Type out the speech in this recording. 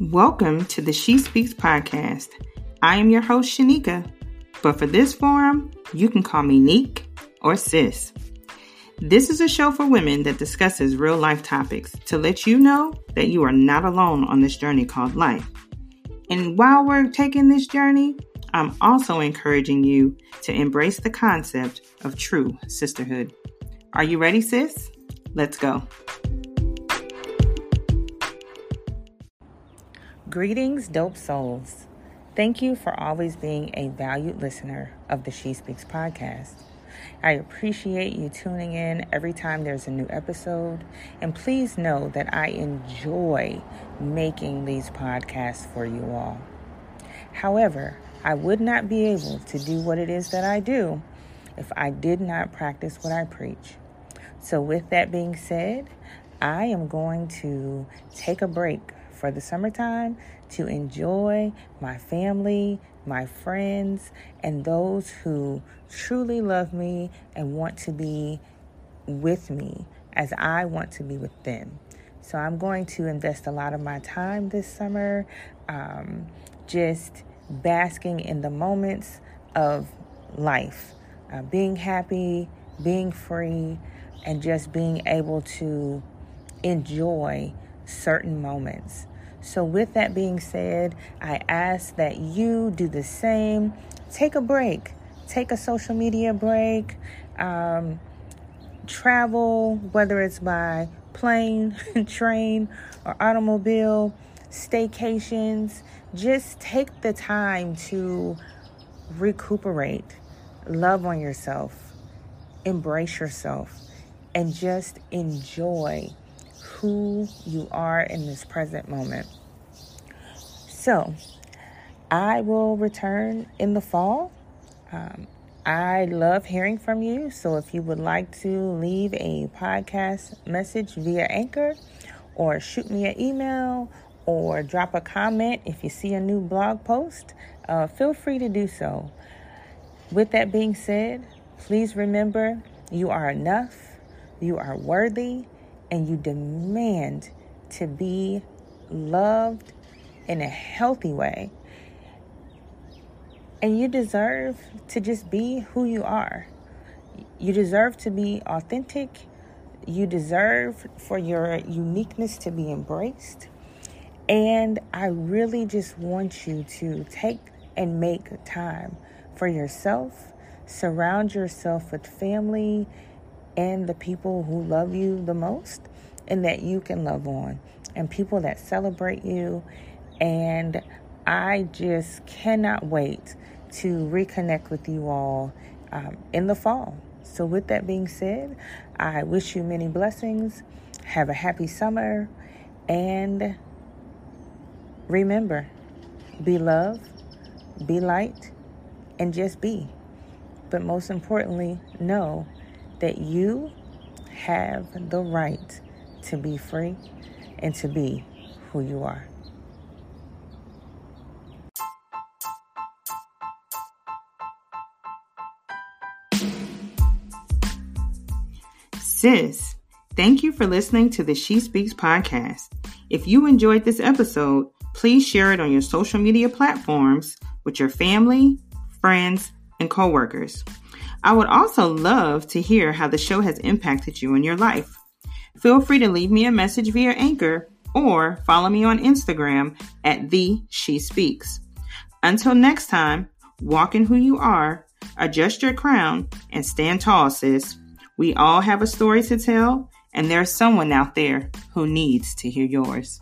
Welcome to the SheSpeakz podcast. I am your host, Shanika, but for this forum, you can call me Neek or Sis. This is a show for women that discusses real life topics to let you know that you are not alone on this journey called life. And while we're taking this journey, I'm also encouraging you to embrace the concept of true sisterhood. Are you ready, sis? Let's go. Greetings, dope souls. Thank you for always being a valued listener of the SheSpeakz podcast. I appreciate you tuning in every time there's a new episode. And please know that I enjoy making these podcasts for you all. However, I would not be able to do what it is that I do if I did not practice what I preach. So, with that being said, I am going to take a break for the summertime to enjoy my family, my friends, and those who truly love me and want to be with me as I want to be with them. So I'm going to invest a lot of my time this summer um, just basking in the moments of life, uh, being happy, being free, and just being able to enjoy certain moments. So, with that being said, I ask that you do the same. Take a break, take a social media break, um, travel, whether it's by plane, train, or automobile, staycations. Just take the time to recuperate, love on yourself, embrace yourself, and just enjoy who you are in this present moment. So, I will return in the fall. Um, I love hearing from you. So, if you would like to leave a podcast message via Anchor, or shoot me an email, or drop a comment if you see a new blog post, uh, feel free to do so. With that being said, please remember you are enough, you are worthy, and you demand to be loved in a healthy way. And you deserve to just be who you are. You deserve to be authentic. You deserve for your uniqueness to be embraced. And I really just want you to take and make time for yourself. Surround yourself with family and the people who love you the most and that you can love on, and people that celebrate you. And I just cannot wait to reconnect with you all um, in the fall. So, with that being said, I wish you many blessings. Have a happy summer. And remember be love, be light, and just be. But most importantly, know that you have the right to be free and to be who you are. Sis, thank you for listening to the SheSpeakz podcast. If you enjoyed this episode, please share it on your social media platforms with your family, friends, and coworkers. I would also love to hear how the show has impacted you in your life. Feel free to leave me a message via Anchor or follow me on Instagram at the She Speaks. Until next time, walk in who you are, adjust your crown, and stand tall, sis. We all have a story to tell, and there's someone out there who needs to hear yours.